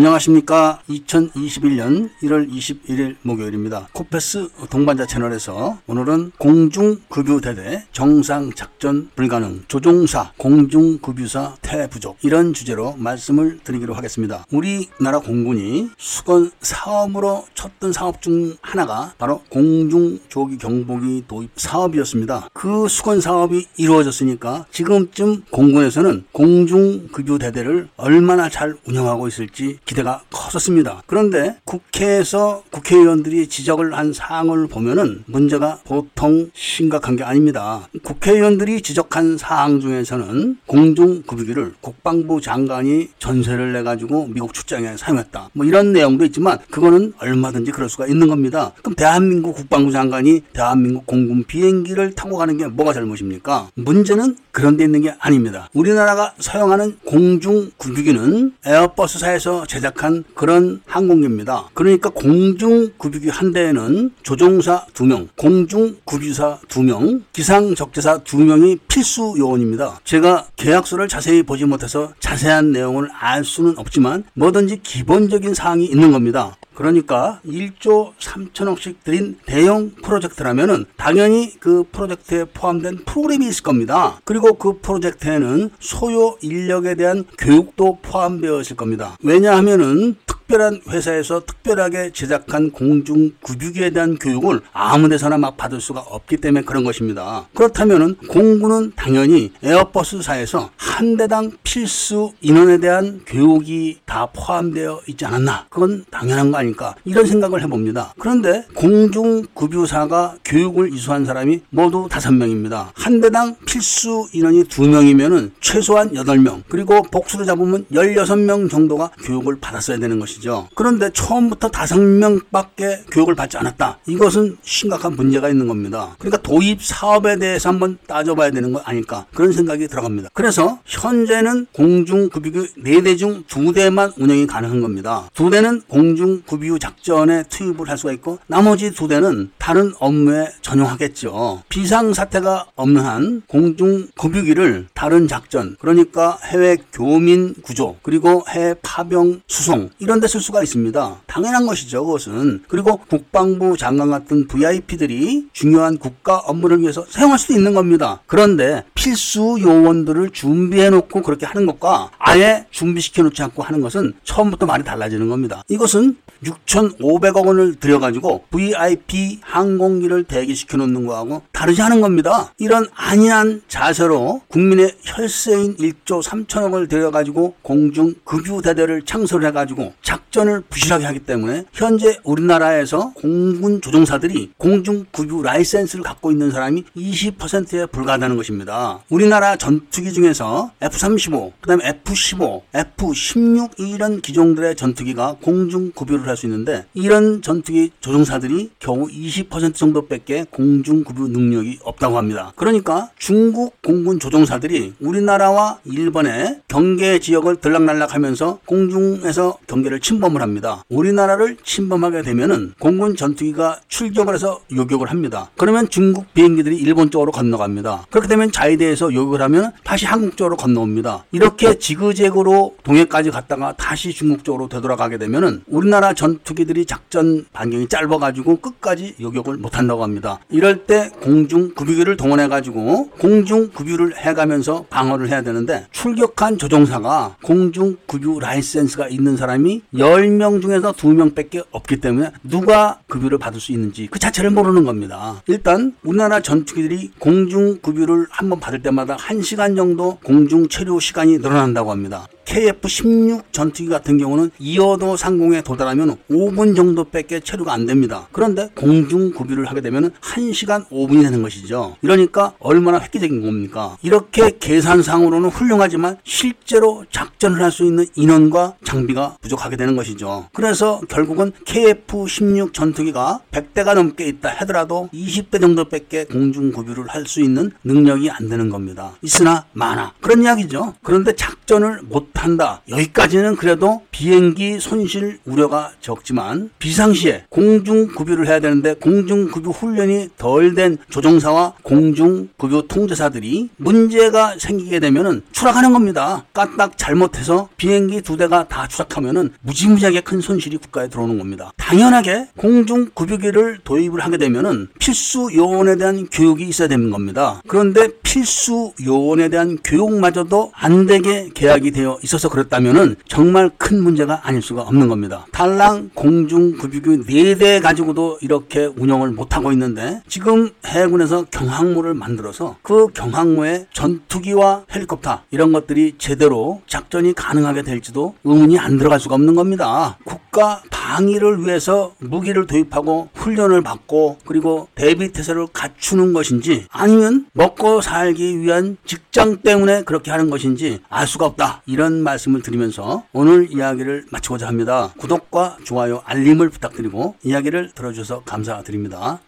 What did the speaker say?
안녕하십니까. 2021년 1월 21일 목요일입니다. 코페스 동반자 채널에서 오늘은 공중급유대대 정상작전 불가능 조종사 공중급유사 태부족 이런 주제로 말씀을 드리기로 하겠습니다. 우리나라 공군이 수건 사업으로 쳤던 사업 중 하나가 바로 공중조기 경보기 도입 사업이었습니다. 그 수건 사업이 이루어졌으니까 지금쯤 공군에서는 공중급유대대를 얼마나 잘 운영하고 있을지 기대가 컸었습니다. 그런데 국회에서 국회의원들이 지적을 한 사항을 보면은 문제가 보통 심각한 게 아닙니다. 국회의원들이 지적한 사항 중에서는 공중급유기를 국방부 장관이 전세를 내가지고 미국 출장에 사용했다. 뭐 이런 내용도 있지만 그거는 얼마든지 그럴 수가 있는 겁니다. 그럼 대한민국 국방부 장관이 대한민국 공군 비행기를 타고 가는 게 뭐가 잘못입니까? 문제는 그런 데 있는 게 아닙니다. 우리나라가 사용하는 공중급유기는 에어버스사에서 제작한 그런 항공기입니다. 그러니까 공중급유기 한 대에는 조종사 2명, 공중급유사 2명, 기상 적재사 2명이 필수 요원입니다. 제가 계약서를 자세히 보지 못해서 자세한 내용을 알 수는 없지만 뭐든지 기본적인 사항이 있는 겁니다. 그러니까 1조 3천억씩 들인 대형 프로젝트라면은 당연히 그 프로젝트에 포함된 프로그램이 있을 겁니다. 그리고 그 프로젝트에는 소요 인력에 대한 교육도 포함되어 있을 겁니다. 왜냐하면은 특별한 회사에서 특별하게 제작한 공중급유기에 대한 교육을 아무 데서나 막 받을 수가 없기 때문에 그런 것입니다. 그렇다면 공군은 당연히 에어버스사에서 한 대당 필수 인원에 대한 교육이 다 포함되어 있지 않았나? 그건 당연한 거 아닐까? 이런 생각을 해봅니다. 그런데 공중급유사가 교육을 이수한 사람이 모두 다섯 명입니다. 한 대당 필수 인원이 두 명이면은 최소한 여덟 명 그리고 복수를 잡으면 열여섯 명 정도가 교육을 받았어야 되는 것이죠. 그런데 처음부터 다섯 명밖에 교육을 받지 않았다. 이것은 심각한 문제가 있는 겁니다. 그러니까 도입 사업에 대해서 한번 따져봐야 되는 거 아닐까 그런 생각이 들어갑니다. 그래서 현재는 공중급유 네대중두 대만 운영이 가능한 겁니다. 두 대는 공중급유 작전에 투입을 할 수가 있고 나머지 두 대는 다른 업무에 전용하겠죠. 비상사태가 없는 한 공중급유기를 다른 작전 그러니까 해외 교민 구조 그리고 해외 파병 수송 이런 데 쓸 수가 있습니다. 당연한 것이죠. 그것은 그리고 국방부 장관 같은 VIP들이 중요한 국가 업무를 위해서 사용할 수도 있는 겁니다. 그런데 필수 요원들을 준비해 놓고 그렇게 하는 것과 아예 준비시켜 놓지 않고 하는 것은 처음부터 말이 달라지는 겁니다. 이것은 6,500억 원을 들여가지고 VIP 항공기를 대기시켜 놓는 거하고 다르지 않은 겁니다. 이런 안이한 자세로 국민의 혈세인 1조 3천억을 들여가지고 공중 급유 대대를 창설해가지고 작전을 부실하게 하기 때문에 현재 우리나라에서 공군 조종사들이 공중 급유 라이센스를 갖고 있는 사람이 20%에 불과하다는 것입니다. 우리나라 전투기 중에서 F-35, 그 다음에 F-15, F-16 이런 기종들의 전투기가 공중급유를 할 수 있는데 이런 전투기 조종사들이 겨우 20% 정도밖에 공중급유 능력이 없다고 합니다. 그러니까 중국 공군 조종사들이 우리나라와 일본의 경계 지역을 들락날락하면서 공중에서 경계를 침범을 합니다. 우리나라를 침범하게 되면은 공군 전투기가 출격을 해서 요격을 합니다. 그러면 중국 비행기들이 일본 쪽으로 건너갑니다. 그렇게 되면 자위 대에서 요격을 하면 다시 한국 쪽으로 건너옵니다. 이렇게 지그재그로 동해까지 갔다가 다시 중국 쪽으로 되돌아가게 되면은 우리나라 전투기들이 작전 반경이 짧아가지고 끝까지 요격을 못한다고 합니다. 이럴 때 공중 급유기를 동원해가지고 공중 급유를 해가면서 방어를 해야 되는데 출격한 조종사가 공중 급유 라이센스가 있는 사람이 10명 중에서 2명밖에 없기 때문에 누가 급유를 받을 수 있는지 그 자체를 모르는 겁니다. 일단 우리나라 전투기들이 공중 급유를 한번 받을 때마다 1시간 정도 공중 체류 시간이 늘어난다고 합니다. KF-16 전투기 같은 경우는 2호도 상공에 도달하면 5분 정도밖에 체류가 안 됩니다. 그런데 공중 구비를 하게 되면 1시간 5분이 되는 것이죠. 이러니까 얼마나 획기적인 겁니까? 이렇게 계산상으로는 훌륭하지만 실제로 작전을 할 수 있는 인원과 장비가 부족하게 되는 것이죠. 그래서 결국은 KF-16 전투기가 100대가 넘게 있다 하더라도 20대 정도밖에 공중 구비를 할 수 있는 능력이 안 되는 겁니다. 있으나 많아. 그런 이야기죠. 그런데 작전을 못 못한다. 여기까지는 그래도 비행기 손실 우려가 적지만 비상시에 공중급유를 해야 되는데 공중급유 훈련이 덜 된 조종사와 공중급유 통제사들이 문제가 생기게 되면은 추락하는 겁니다. 까딱 잘못해서 비행기 두 대가 다 추락하면은 무지무지하게 큰 손실이 국가에 들어오는 겁니다. 당연하게 공중급유기를 도입을 하게 되면은 필수 요원에 대한 교육이 있어야 되는 겁니다. 그런데 필수 요원에 대한 교육마저도 안 되게 계약이 되어 있어서 그랬다면은 정말 큰 문제가 아닐 수가 없는 겁니다. 달랑 공중 급유기 4대 가지고도 이렇게 운영을 못하고 있는데 지금 해군에서 경항모를 만들어서 그 경항모에 전투기와 헬리콥터 이런 것들이 제대로 작전이 가능하게 될지도 의문이 안 들어갈 수가 없는 겁니다. 국가 방위를 위해서 무기를 도입하고 훈련을 받고 그리고 대비 태세를 갖추는 것인지 아니면 먹고 살기 위한 직장 때문에 그렇게 하는 것인지 알 수가 없다. 이런 말씀을 드리면서 오늘 이야기를 마치고자 합니다. 구독과 좋아요, 알림을 부탁드리고 이야기를 들어주셔서 감사드립니다.